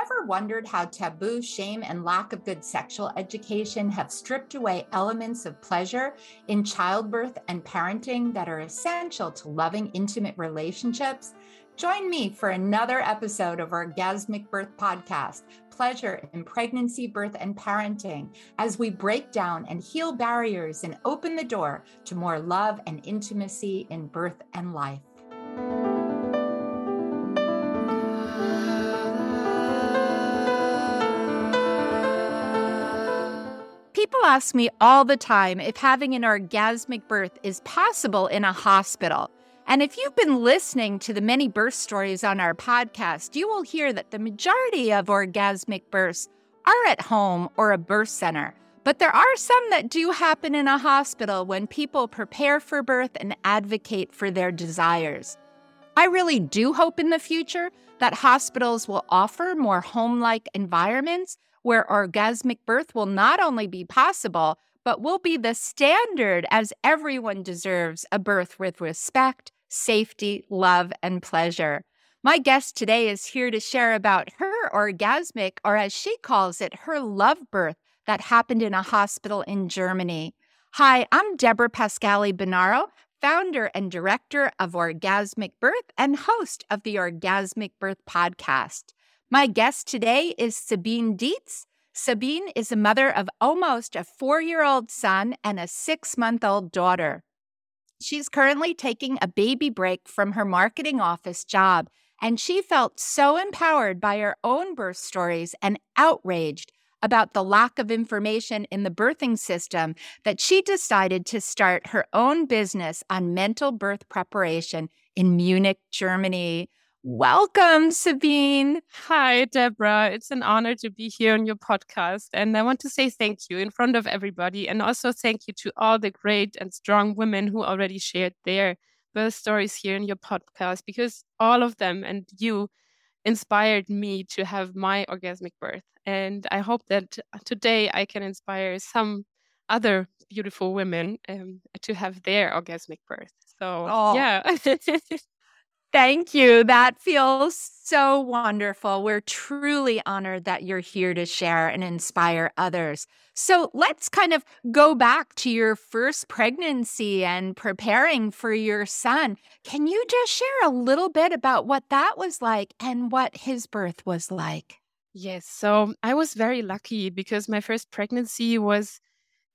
ever wondered how taboo, shame, and lack of good sexual education have stripped away elements of pleasure in childbirth and parenting that are essential to loving, intimate relationships? Join me for another episode of our Orgasmic Birth Podcast Pleasure in Pregnancy, Birth, and Parenting as we break down and heal barriers and open the door to more love and intimacy in birth and life. People ask me all the time if having an orgasmic birth is possible in a hospital. And if you've been listening to the many birth stories on our podcast, you will hear that the majority of orgasmic births are at home or a birth center. But there are some that do happen in a hospital when people prepare for birth and advocate for their desires. I really do hope in the future that hospitals will offer more home like environments where orgasmic birth will not only be possible, but will be the standard as everyone deserves a birth with respect, safety, love, and pleasure. My guest today is here to share about her orgasmic, or as she calls it, her love birth that happened in a hospital in Germany. Hi, I'm Debra Pascali Bonaro, founder and director of Orgasmic Birth and host of the Orgasmic Birth podcast. My guest today is Sabine Dietz. Sabine is a mother of almost a four year old son and a six month old daughter. She's currently taking a baby break from her marketing office job, and she felt so empowered by her own birth stories and outraged about the lack of information in the birthing system that she decided to start her own business on mental birth preparation in Munich, Germany. Welcome, Sabine. Hi, Deborah. It's an honor to be here on your podcast. And I want to say thank you in front of everybody. And also thank you to all the great and strong women who already shared their birth stories here in your podcast, because all of them and you inspired me to have my orgasmic birth. And I hope that today I can inspire some other beautiful women um, to have their orgasmic birth. So, oh. yeah. Thank you. That feels so wonderful. We're truly honored that you're here to share and inspire others. So let's kind of go back to your first pregnancy and preparing for your son. Can you just share a little bit about what that was like and what his birth was like? Yes. So I was very lucky because my first pregnancy was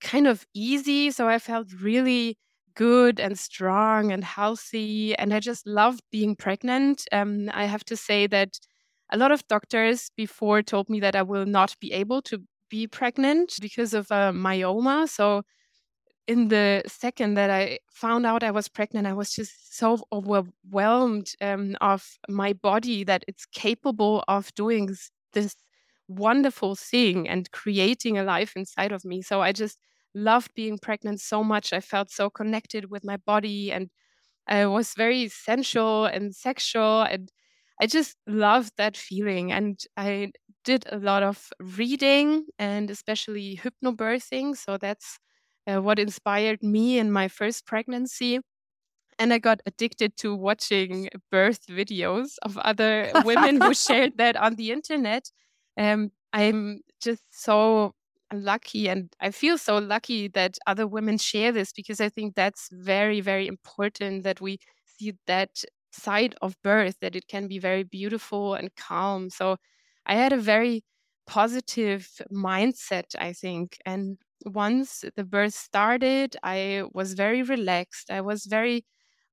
kind of easy. So I felt really good and strong and healthy. And I just loved being pregnant. Um, I have to say that a lot of doctors before told me that I will not be able to be pregnant because of a myoma. So in the second that I found out I was pregnant, I was just so overwhelmed um, of my body that it's capable of doing this wonderful thing and creating a life inside of me. So I just loved being pregnant so much. I felt so connected with my body and I was very sensual and sexual and I just loved that feeling. And I did a lot of reading and especially hypnobirthing. So that's uh, what inspired me in my first pregnancy. And I got addicted to watching birth videos of other women who shared that on the internet. Um, I'm just so lucky and I feel so lucky that other women share this because I think that's very, very important that we see that side of birth, that it can be very beautiful and calm. So I had a very positive mindset, I think. And once the birth started, I was very relaxed. I was very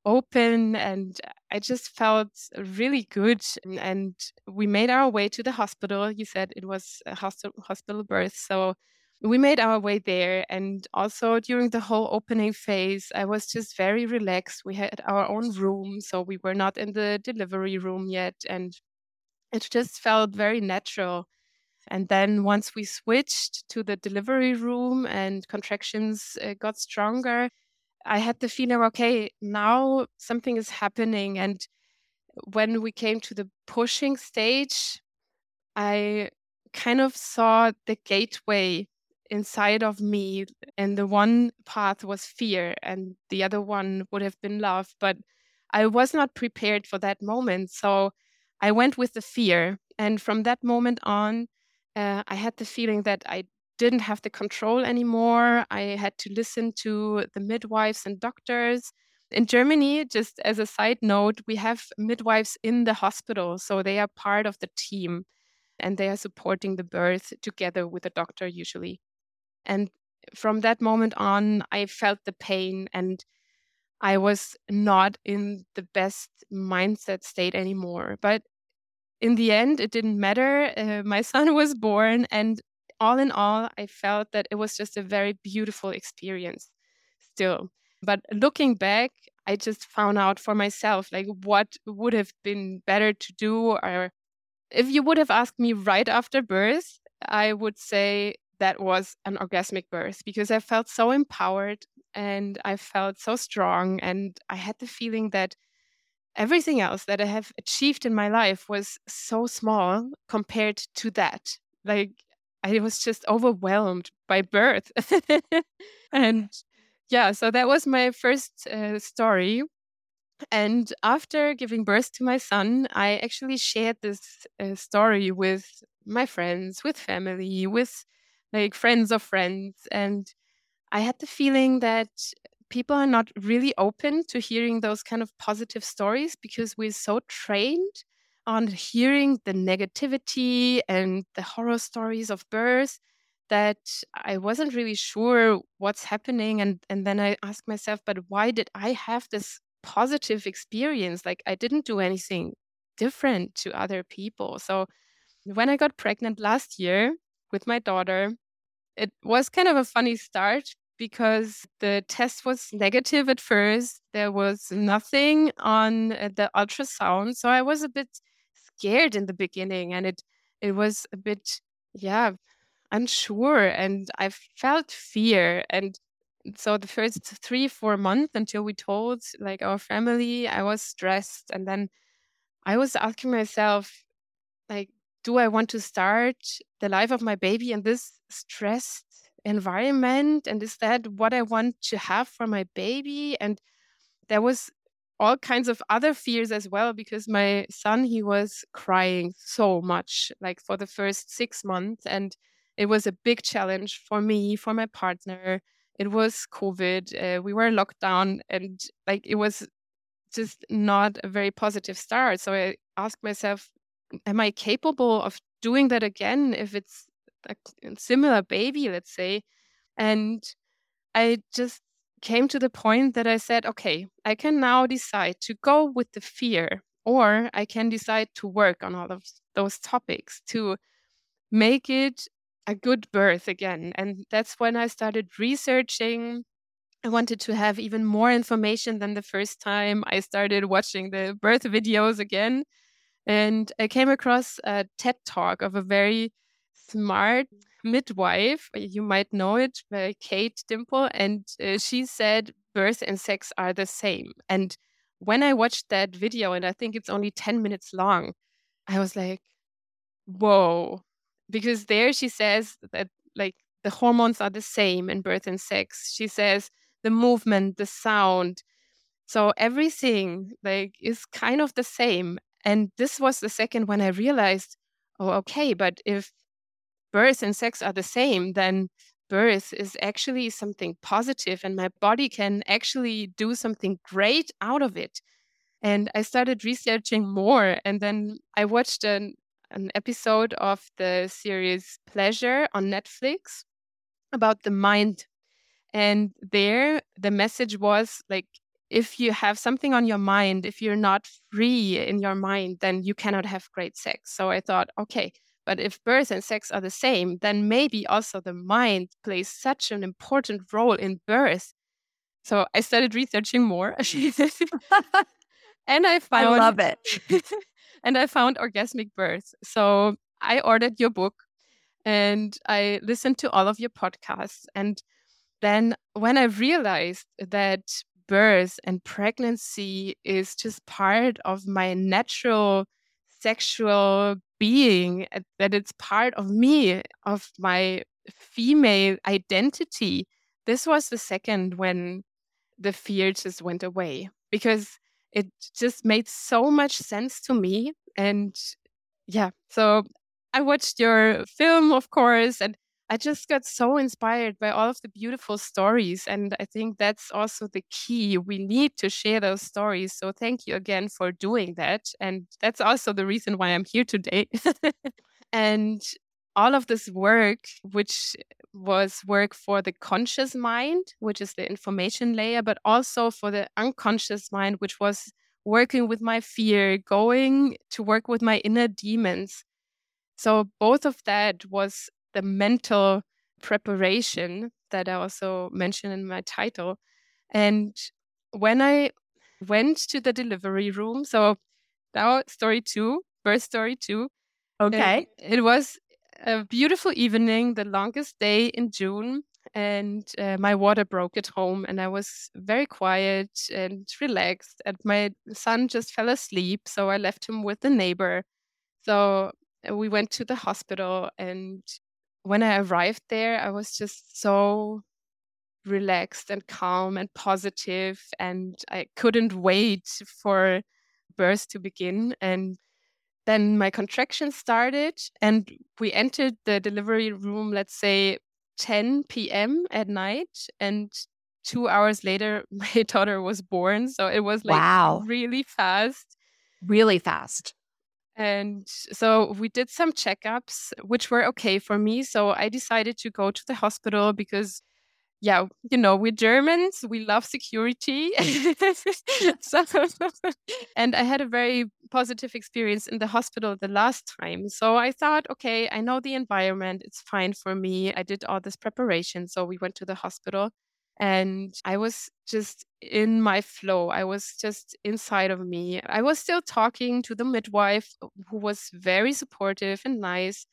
open and I just felt really good. And we made our way to the hospital. You said it was a hospital birth. So we made our way there. And also during the whole opening phase, I was just very relaxed. We had our own room. So we were not in the delivery room yet. And it just felt very natural. And then once we switched to the delivery room and contractions uh, got stronger, I had the feeling, okay, now something is happening. And when we came to the pushing stage, I kind of saw the gateway inside of me. And the one path was fear, and the other one would have been love. But I was not prepared for that moment. So I went with the fear And from that moment on, uh, I had the feeling that I didn't have the control anymore. I had to listen to the midwives and doctors. In Germany, just as a side note, we have midwives in the hospital. So they are part of the team and they are supporting the birth together with the doctor usually. And from that moment on, I felt the pain and I was not in the best mindset state anymore. But in the end, it didn't matter. Uh, my son was born, and all in all, I felt that it was just a very beautiful experience still. But looking back, I just found out for myself like what would have been better to do. Or if you would have asked me right after birth, I would say that was an orgasmic birth because I felt so empowered and I felt so strong. And I had the feeling that everything else that I have achieved in my life was so small compared to that. Like I was just overwhelmed by birth. and yeah, so that was my first uh, story. And after giving birth to my son, I actually shared this uh, story with my friends, with family, with like friends of friends. And I had the feeling that people are not really open to hearing those kind of positive stories because we're so trained on hearing the negativity and the horror stories of birth that I wasn't really sure what's happening. And, and then I asked myself, but why did I have this positive experience? Like I didn't do anything different to other people. So when I got pregnant last year with my daughter, it was kind of a funny start because the test was negative at first. There was nothing on uh, the ultrasound. So I was a bit scared in the beginning and it it was a bit yeah, unsure and I felt fear. And so the first 3 4 months until we told like our family, I was stressed and then I was asking myself like do I want to start the life of my baby in this stressed environment? And is that what i want to have for my baby? And there was all kinds of other fears as well because my son he was crying so much like for the first 6 months and it was a big challenge for me for my partner it was covid uh, we were locked down and like it was just not a very positive start so i asked myself am i capable of doing that again if it's a similar baby, let's say. And I just came to the point that I said, okay, I can now decide to go with the fear, or I can decide to work on all of those topics to make it a good birth again. And that's when I started researching. I wanted to have even more information than the first time. I started watching the birth videos again. And I came across a TED talk of a very smart midwife. You might know it, by Kate Dimple. And uh, she said birth and sex are the same. And when I watched that video, and I think it's only 10 minutes long, I was like, whoa. Because there she says that, like, the hormones are the same in birth and sex. She says the movement, the sound. So everything, like, is kind of the same. And this was the second when I realized, oh, okay, but if birth and sex are the same, then birth is actually something positive and my body can actually do something great out of it. And I started researching more. And then I watched an, an episode of the series Pleasure on Netflix about the mind. And there, the message was like, if you have something on your mind, if you're not free in your mind, then you cannot have great sex. So I thought, okay, but if birth and sex are the same, then maybe also the mind plays such an important role in birth. So I started researching more. and I found I love it. and I found orgasmic birth. So I ordered your book and I listened to all of your podcasts. And then when I realized that birth and pregnancy is just part of my natural sexual being, uh, that it's part of me, of my female identity. This was the second when the fear just went away because it just made so much sense to me. And yeah, so I watched your film, of course, and I just got so inspired by all of the beautiful stories. And I think that's also the key. We need to share those stories. So thank you again for doing that. And that's also the reason why I'm here today. and all of this work, which was work for the conscious mind, which is the information layer, but also for the unconscious mind, which was working with my fear, going to work with my inner demons. So both of that was the mental preparation that I also mentioned in my title. And when I went to the delivery room, so now story two, birth story two. Okay. It, it was a beautiful evening, the longest day in June, and uh, my water broke at home, and I was very quiet and relaxed. And my son just fell asleep, so I left him with the neighbor. So we went to the hospital, and when I arrived there, I was just so relaxed and calm and positive, and I couldn't wait for birth to begin. And then my contraction started, and we entered the delivery room, let's say 10 p.m. at night. And two hours later, my daughter was born. So it was like wow. really fast. Really fast. And so we did some checkups, which were okay for me. So I decided to go to the hospital because, yeah, you know, we're Germans, we love security. so, and I had a very positive experience in the hospital the last time. So I thought, okay, I know the environment, it's fine for me. I did all this preparation. So we went to the hospital and I was just in my flow. I was just inside of me. I was still talking to the midwife, who was very supportive and nice.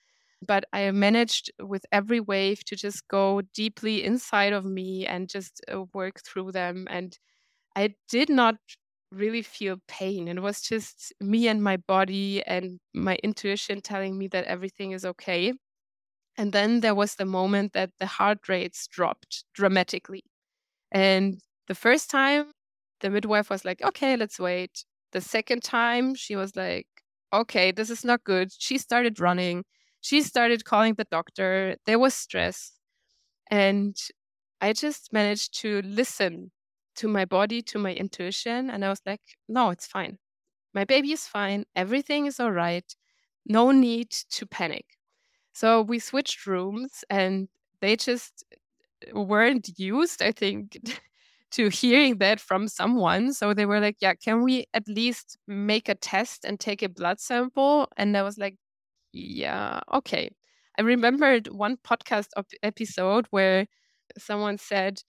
But I managed with every wave to just go deeply inside of me and just uh, work through them. And I did not really feel pain. It was just me and my body and my intuition telling me that everything is okay. And then there was the moment that the heart rates dropped dramatically. And the first time, the midwife was like, okay, let's wait. The second time, she was like, okay, this is not good. She started running. She started calling the doctor. There was stress. And I just managed to listen to my body, to my intuition. And I was like, no, it's fine. My baby is fine. Everything is all right. No need to panic. So we switched rooms and they just weren't used, I think, to hearing that from someone. So they were like, yeah, can we at least make a test and take a blood sample? And I was like, yeah, okay. I remembered one podcast op- episode where someone said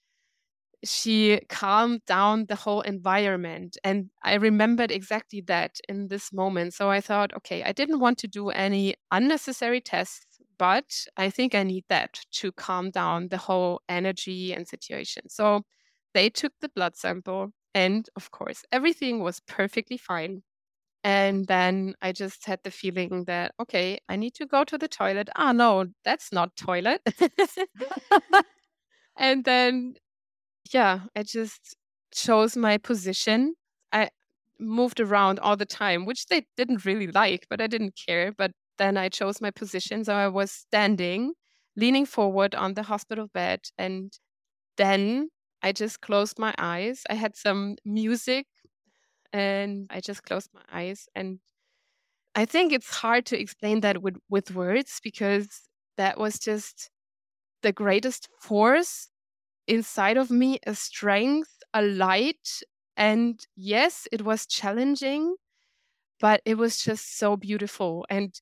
she calmed down the whole environment. And I remembered exactly that in this moment. So I thought, okay, I didn't want to do any unnecessary tests but I think I need that to calm down the whole energy and situation. So they took the blood sample, and of course, everything was perfectly fine. And then I just had the feeling that, okay, I need to go to the toilet. Ah, no, that's not toilet. and then, yeah, I just chose my position. I moved around all the time, which they didn't really like, but I didn't care. But then I chose my position. So I was standing, leaning forward on the hospital bed. And then I just closed my eyes. I had some music and I just closed my eyes. And I think it's hard to explain that with, with words because that was just the greatest force inside of me a strength, a light. And yes, it was challenging, but it was just so beautiful. And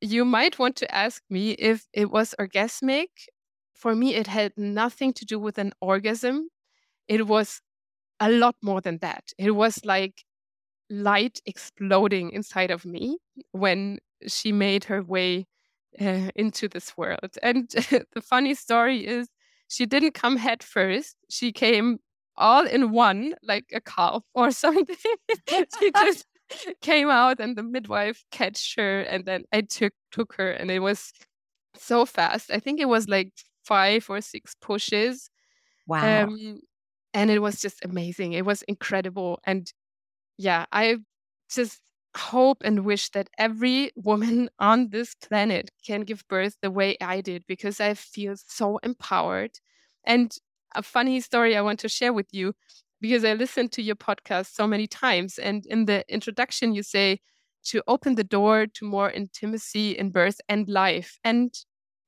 you might want to ask me if it was orgasmic. For me, it had nothing to do with an orgasm. It was a lot more than that. It was like light exploding inside of me when she made her way uh, into this world. And the funny story is, she didn't come head first. She came all in one, like a calf or something. she just came out and the midwife catched her and then I took took her and it was so fast. I think it was like five or six pushes. Wow. Um, and it was just amazing. It was incredible. And yeah, I just hope and wish that every woman on this planet can give birth the way I did because I feel so empowered. And a funny story I want to share with you because I listened to your podcast so many times. And in the introduction, you say to open the door to more intimacy in birth and life. And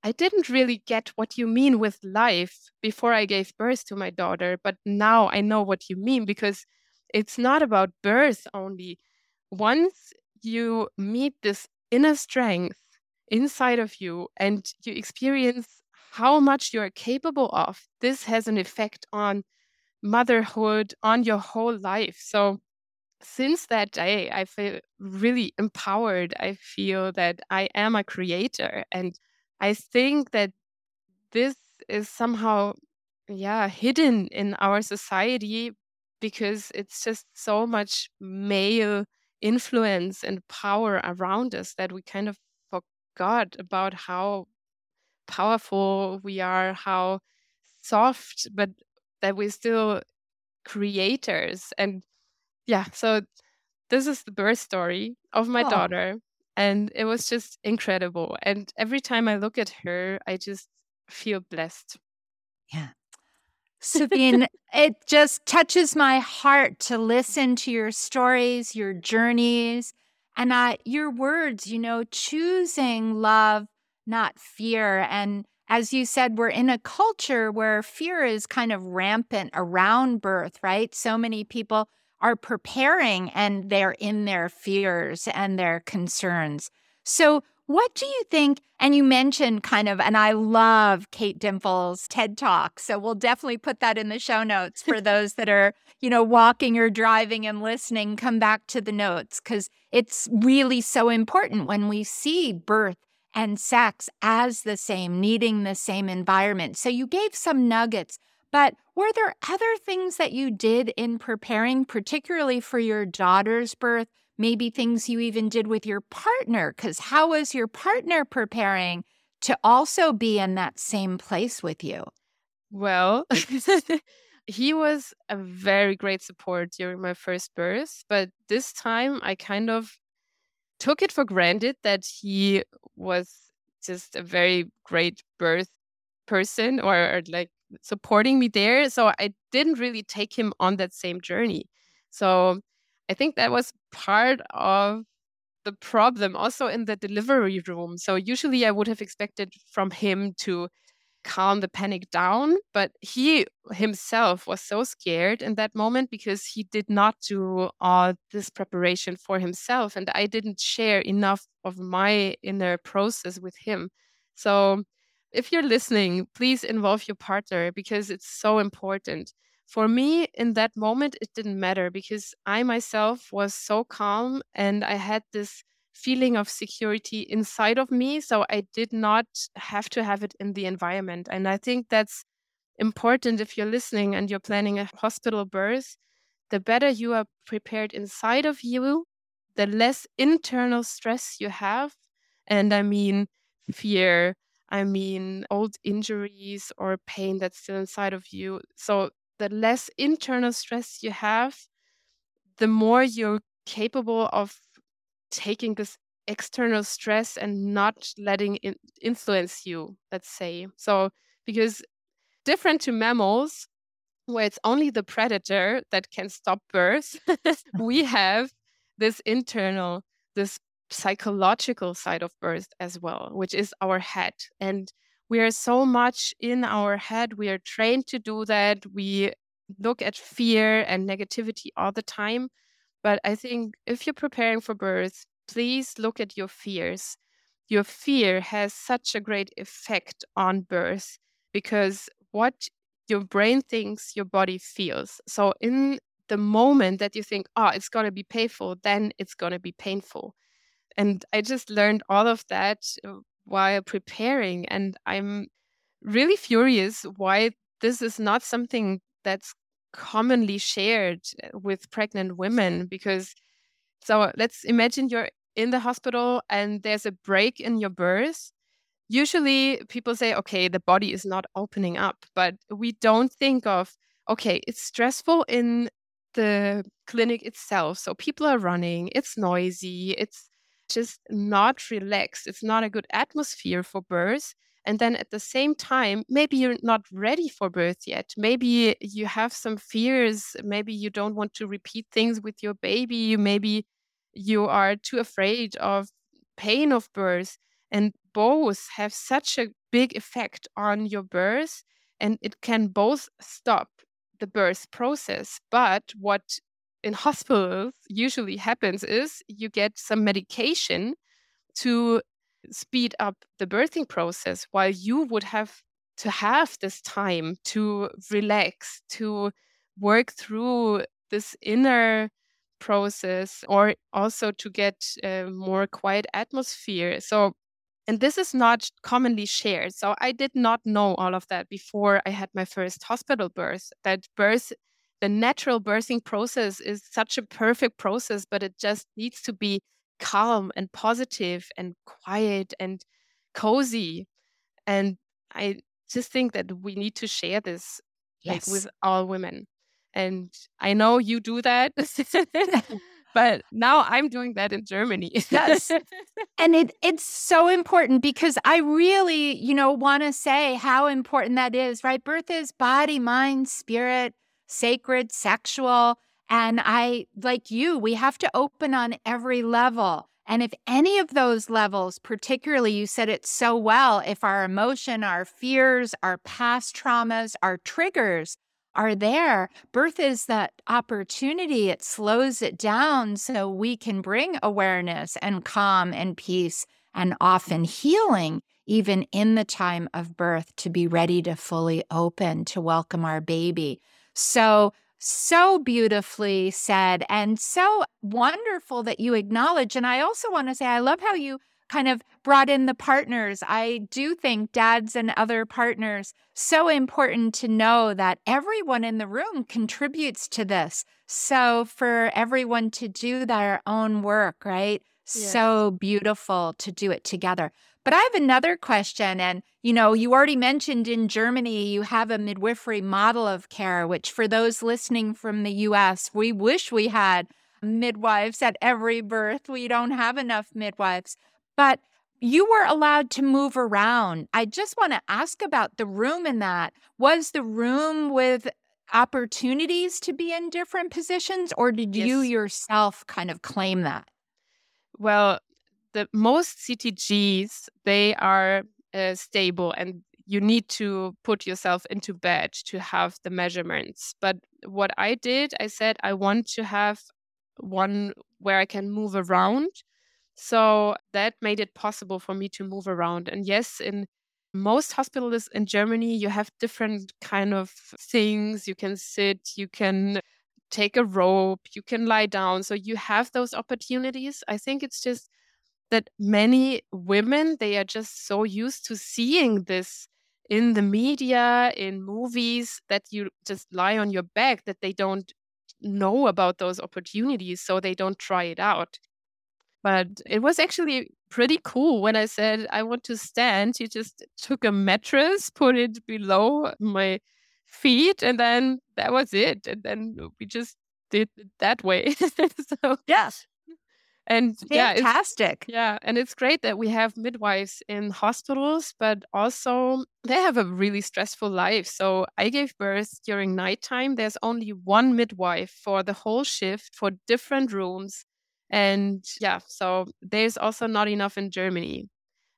I didn't really get what you mean with life before I gave birth to my daughter, but now I know what you mean because it's not about birth only. Once you meet this inner strength inside of you and you experience how much you're capable of, this has an effect on motherhood, on your whole life. So, since that day, I feel really empowered. I feel that I am a creator. And I think that this is somehow, yeah, hidden in our society because it's just so much male influence and power around us that we kind of forgot about how powerful we are, how soft, but that we're still creators. And yeah, so this is the birth story of my oh. daughter. And it was just incredible. And every time I look at her, I just feel blessed. Yeah. Sabine, it just touches my heart to listen to your stories, your journeys, and uh, your words, you know, choosing love, not fear. And as you said, we're in a culture where fear is kind of rampant around birth, right? So many people are preparing and they're in their fears and their concerns. So, what do you think? And you mentioned kind of, and I love Kate Dimple's TED Talk. So we'll definitely put that in the show notes for those that are, you know, walking or driving and listening. Come back to the notes because it's really so important when we see birth and sex as the same, needing the same environment. So you gave some nuggets, but were there other things that you did in preparing, particularly for your daughter's birth? Maybe things you even did with your partner? Because how was your partner preparing to also be in that same place with you? Well, he was a very great support during my first birth, but this time I kind of took it for granted that he was just a very great birth person or, or like supporting me there. So I didn't really take him on that same journey. So I think that was part of the problem also in the delivery room. So usually I would have expected from him to calm the panic down. But he himself was so scared in that moment because he did not do all this preparation for himself. And I didn't share enough of my inner process with him. So if you're listening, please involve your partner because it's so important. For me, in that moment, it didn't matter because I myself was so calm and I had this feeling of security inside of me. So I did not have to have it in the environment. And I think that's important if you're listening and you're planning a hospital birth. The better you are prepared inside of you, the less internal stress you have. And I mean fear, I mean old injuries or pain that's still inside of you. So the less internal stress you have, the more you're capable of taking this external stress and not letting it influence you, let's say. So, because different to mammals, where it's only the predator that can stop birth, we have this internal, this psychological side of birth as well, which is our head. And we are so much in our head. We are trained to do that. We look at fear and negativity all the time. But I think if you're preparing for birth, please look at your fears. Your fear has such a great effect on birth because what your brain thinks your body feels. So, in the moment that you think, oh, it's going to be painful, then it's going to be painful. And I just learned all of that uh, while preparing. And I'm really furious why this is not something that's commonly shared with pregnant women because so let's imagine you're in the hospital and there's a break in your birth usually people say okay the body is not opening up but we don't think of okay it's stressful in the clinic itself. So people are running, it's noisy, it's just not relaxed. It's not a good atmosphere for birth. And then at the same time, maybe you're not ready for birth yet. Maybe you have some fears. Maybe you don't want to repeat things with your baby. Maybe you are too afraid of pain of birth. And both have such a big effect on your birth. And it can both stop the birth process. But what in hospitals usually happens is you get some medication to speed up the birthing process while you would have to have this time to relax, to work through this inner process or also to get a more quiet atmosphere. So, and this is not commonly shared. So, I did not know all of that before I had my first hospital birth, that birth the natural birthing process is such a perfect process, but it just needs to be calm and positive and quiet and cozy. And I just think that we need to share this yes. like with all women. And I know you do that. but now I'm doing that in Germany. yes. And it it's so important because I really, you know, want to say how important that is, right? Birth is body, mind, spirit, sacred, sexual. And I, like you, we have to open on every level. And if any of those levels, particularly, you said it so well, if our emotion, our fears, our past traumas, our triggers are there, birth is that opportunity. It slows it down so we can bring awareness and calm and peace and often healing, even in the time of birth, to be ready to fully open to welcome our baby. So, so beautifully said and so wonderful that you acknowledge. And I also want to say, I love how you kind of brought in the partners. I do think dads and other partners so important to know that everyone in the room contributes to this. So for everyone to do their own work, right? So beautiful to do it together. But I have another question. And, you know, you already mentioned in Germany, you have a midwifery model of care, which for those listening from the US, we wish we had midwives at every birth. We don't have enough midwives. But you were allowed to move around. I just want to ask about the room in that. Was the room with opportunities to be in different positions, or did yes. you yourself kind of claim that? Well, the most CTGs they are uh, stable and you need to put yourself into bed to have the measurements. But what I did, I said I want to have one where I can move around. So that made it possible for me to move around. And yes, in most hospitals in Germany, you have different kind of things. You can sit, you can take a rope, you can lie down. So you have those opportunities. I think it's just that many women they are just so used to seeing this in the media in movies that you just lie on your back that they don't know about those opportunities so they don't try it out. But it was actually pretty cool when i said i want to stand. You just took a mattress put it below my feet and then that was it. And then we just did it that way. So yes and fantastic. Yeah, yeah, and it's great that we have midwives in hospitals, but also they have a really stressful life. So I gave birth during nighttime. There's only one midwife for the whole shift for different rooms. And yeah, so there's also not enough in Germany.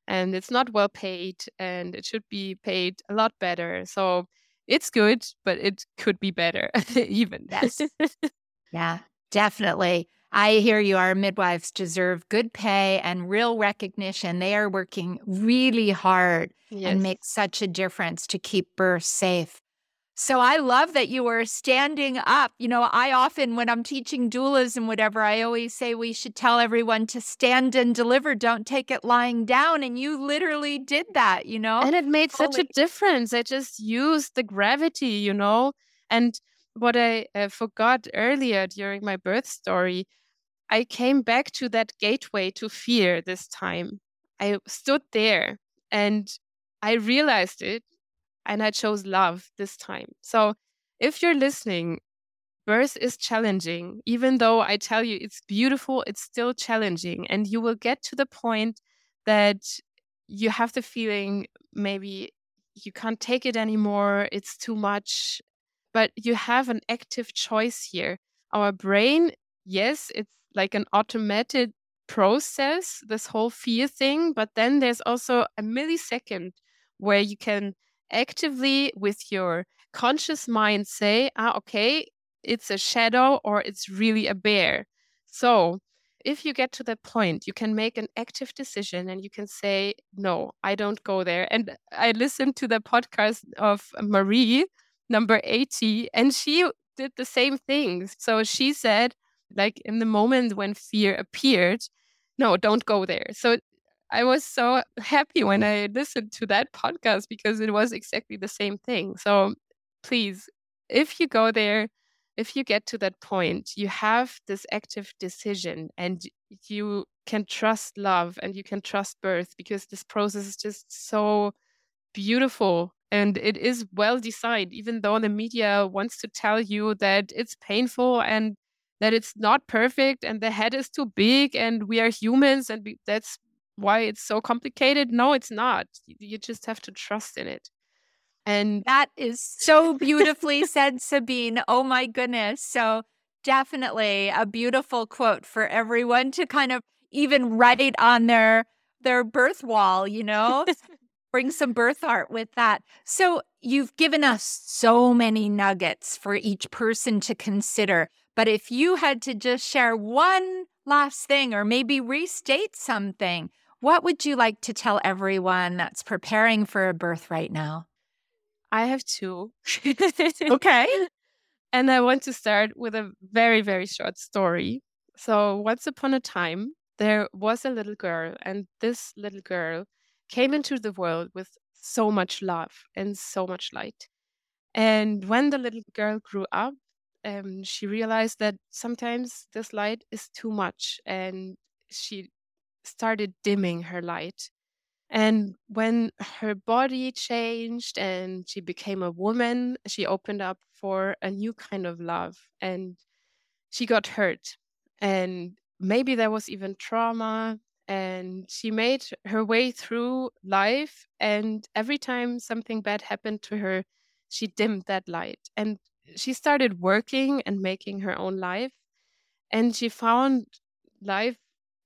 And it's not well paid and it should be paid a lot better. So it's good, but it could be better even. Yes. yeah, definitely. I hear you. Our midwives deserve good pay and real recognition. They are working really hard yes. and make such a difference to keep birth safe. So I love that you were standing up. You know, I often, when I'm teaching doulas and whatever, I always say we should tell everyone to stand and deliver. Don't take it lying down. And you literally did that, you know? And it made such a difference. I just used the gravity, you know? And what I uh, forgot earlier during my birth story, I came back to that gateway to fear this time. I stood there and I realized it and I chose love this time. So if you're listening, birth is challenging. Even though I tell you it's beautiful, it's still challenging. And you will get to the point that you have the feeling maybe you can't take it anymore, it's too much. But you have an active choice here. Our brain, yes, it's like an automated process, this whole fear thing, but then there's also a millisecond where you can actively, with your conscious mind, say, ah, okay, it's a shadow or it's really a bear. So if you get to that point, you can make an active decision and you can say, no, I don't go there. And I listened to the podcast of Marie, number 80, and she did the same thing. So she said, like in the moment when fear appeared, no, don't go there. So I was so happy when I listened to that podcast because it was exactly the same thing. So please, if you go there, if you get to that point, you have this active decision and you can trust love and you can trust birth because this process is just so beautiful and it is well designed, even though the media wants to tell you that it's painful and that it's not perfect and the head is too big and we are humans and we, that's why it's so complicated. No, it's not. You just have to trust in it. And that is so beautifully said, Sabine. Oh my goodness. So, definitely a beautiful quote for everyone to kind of even write it on their their birth wall, you know? Bring some birth art with that. So, you've given us so many nuggets for each person to consider. But if you had to just share one last thing or maybe restate something, what would you like to tell everyone that's preparing for a birth right now? I have two. okay. And I want to start with a very, very short story. So, once upon a time, there was a little girl, and this little girl came into the world with so much love and so much light. And when the little girl grew up, um, she realized that sometimes this light is too much, and she started dimming her light. And when her body changed and she became a woman, she opened up for a new kind of love and she got hurt. And maybe there was even trauma. And she made her way through life. And every time something bad happened to her, she dimmed that light. And she started working and making her own life. And she found life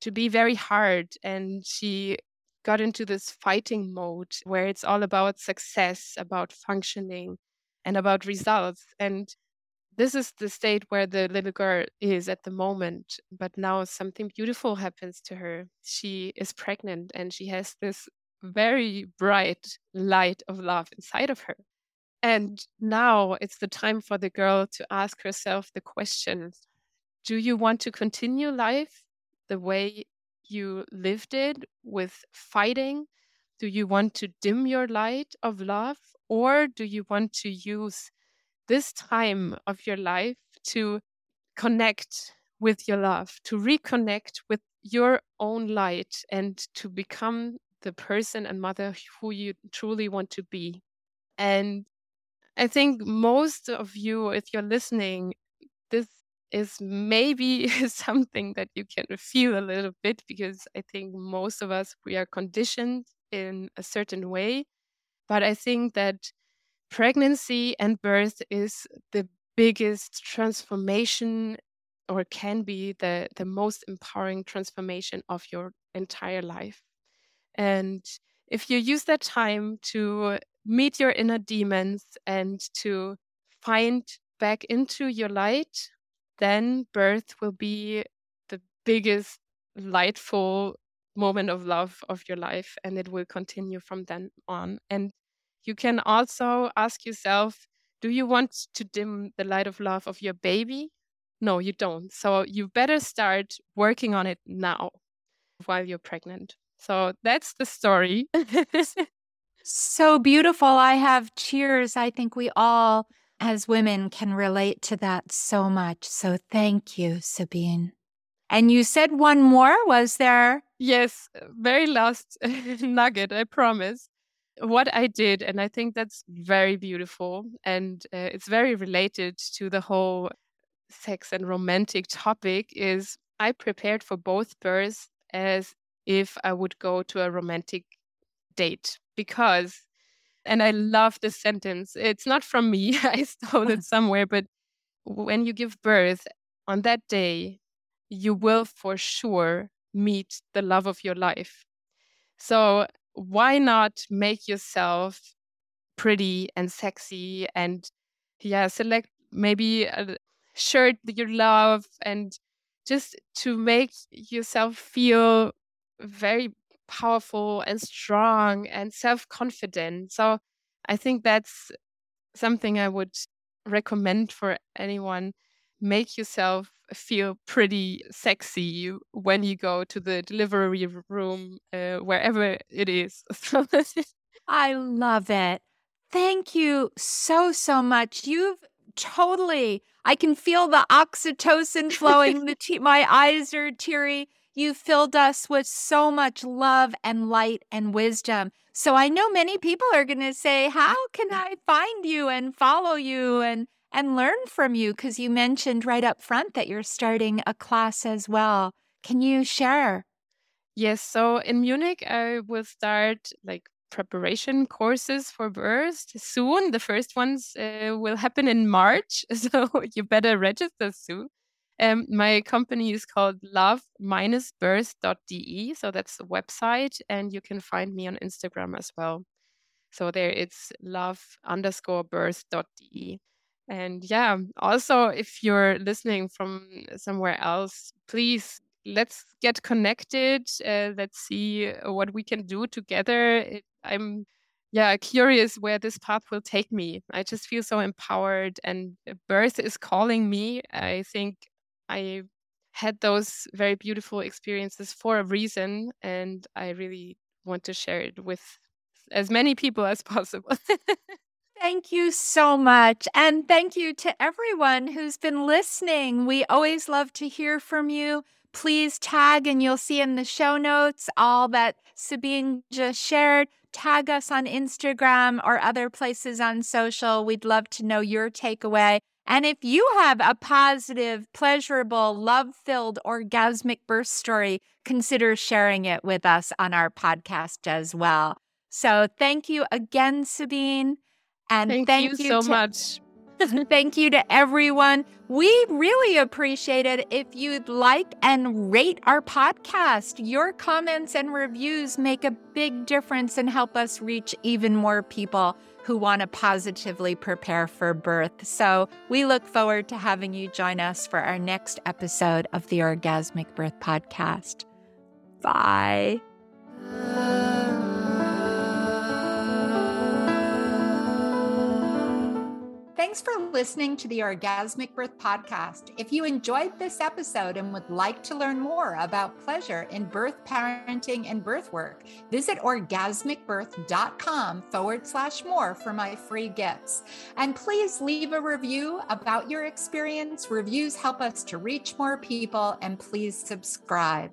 to be very hard. And she got into this fighting mode where it's all about success, about functioning, and about results. And this is the state where the little girl is at the moment. But now something beautiful happens to her. She is pregnant and she has this very bright light of love inside of her. And now it's the time for the girl to ask herself the question Do you want to continue life the way you lived it with fighting? Do you want to dim your light of love? Or do you want to use this time of your life to connect with your love, to reconnect with your own light, and to become the person and mother who you truly want to be? And I think most of you, if you're listening, this is maybe something that you can feel a little bit because I think most of us, we are conditioned in a certain way. But I think that pregnancy and birth is the biggest transformation or can be the, the most empowering transformation of your entire life. And if you use that time to meet your inner demons and to find back into your light, then birth will be the biggest lightful moment of love of your life and it will continue from then on. And you can also ask yourself do you want to dim the light of love of your baby? No you don't. So you better start working on it now while you're pregnant. So that's the story so beautiful i have cheers i think we all as women can relate to that so much. So thank you, Sabine. And you said one more, was there? Yes, very last nugget, I promise. What I did, and I think that's very beautiful, and uh, it's very related to the whole sex and romantic topic is I prepared for both births as if I would go to a romantic date because, and I love this sentence. It's not from me, I stole it somewhere, but when you give birth on that day, you will for sure meet the love of your life. So, why not make yourself pretty and sexy and, yeah, select maybe uh, a shirt that you love and just to make yourself feel very powerful and strong and self confident. So, I think that's something I would recommend for anyone make yourself feel pretty sexy when you go to the delivery room, uh, wherever it is. I love it. Thank you so, so much. You've totally, I can feel the oxytocin flowing. the te- my eyes are teary. You filled us with so much love and light and wisdom. So I know many people are going to say, How can I find you and follow you and and learn from you because you mentioned right up front that you're starting a class as well. Can you share? Yes, so in Munich, I will start like preparation courses for birth soon. The first ones uh, will happen in March, so you better register soon. Um, my company is called love-birth.de, so that's the website, and you can find me on Instagram as well. So there it's love underscore birth.de. And yeah, also if you're listening from somewhere else, please let's get connected. Uh, let's see what we can do together. It, I'm yeah curious where this path will take me. I just feel so empowered, and birth is calling me. I think I had those very beautiful experiences for a reason, and I really want to share it with as many people as possible. Thank you so much. And thank you to everyone who's been listening. We always love to hear from you. Please tag, and you'll see in the show notes all that Sabine just shared. Tag us on Instagram or other places on social. We'd love to know your takeaway. And if you have a positive, pleasurable, love filled, orgasmic birth story, consider sharing it with us on our podcast as well. So thank you again, Sabine. And thank, thank you, you, so to, much. thank you to everyone. We really appreciate it if you'd like and rate our podcast. Your comments and reviews make a big difference and help us reach even more people who want to positively prepare for birth. So we look forward to having you join us for our next episode of the Orgasmic Birth Podcast. Bye. Thanks for listening to the Orgasmic Birth Podcast. If you enjoyed this episode and would like to learn more about pleasure in birth, parenting, and birth work, visit orgasmicbirth.com forward slash more for my free gifts. And please leave a review about your experience. Reviews help us to reach more people, and please subscribe.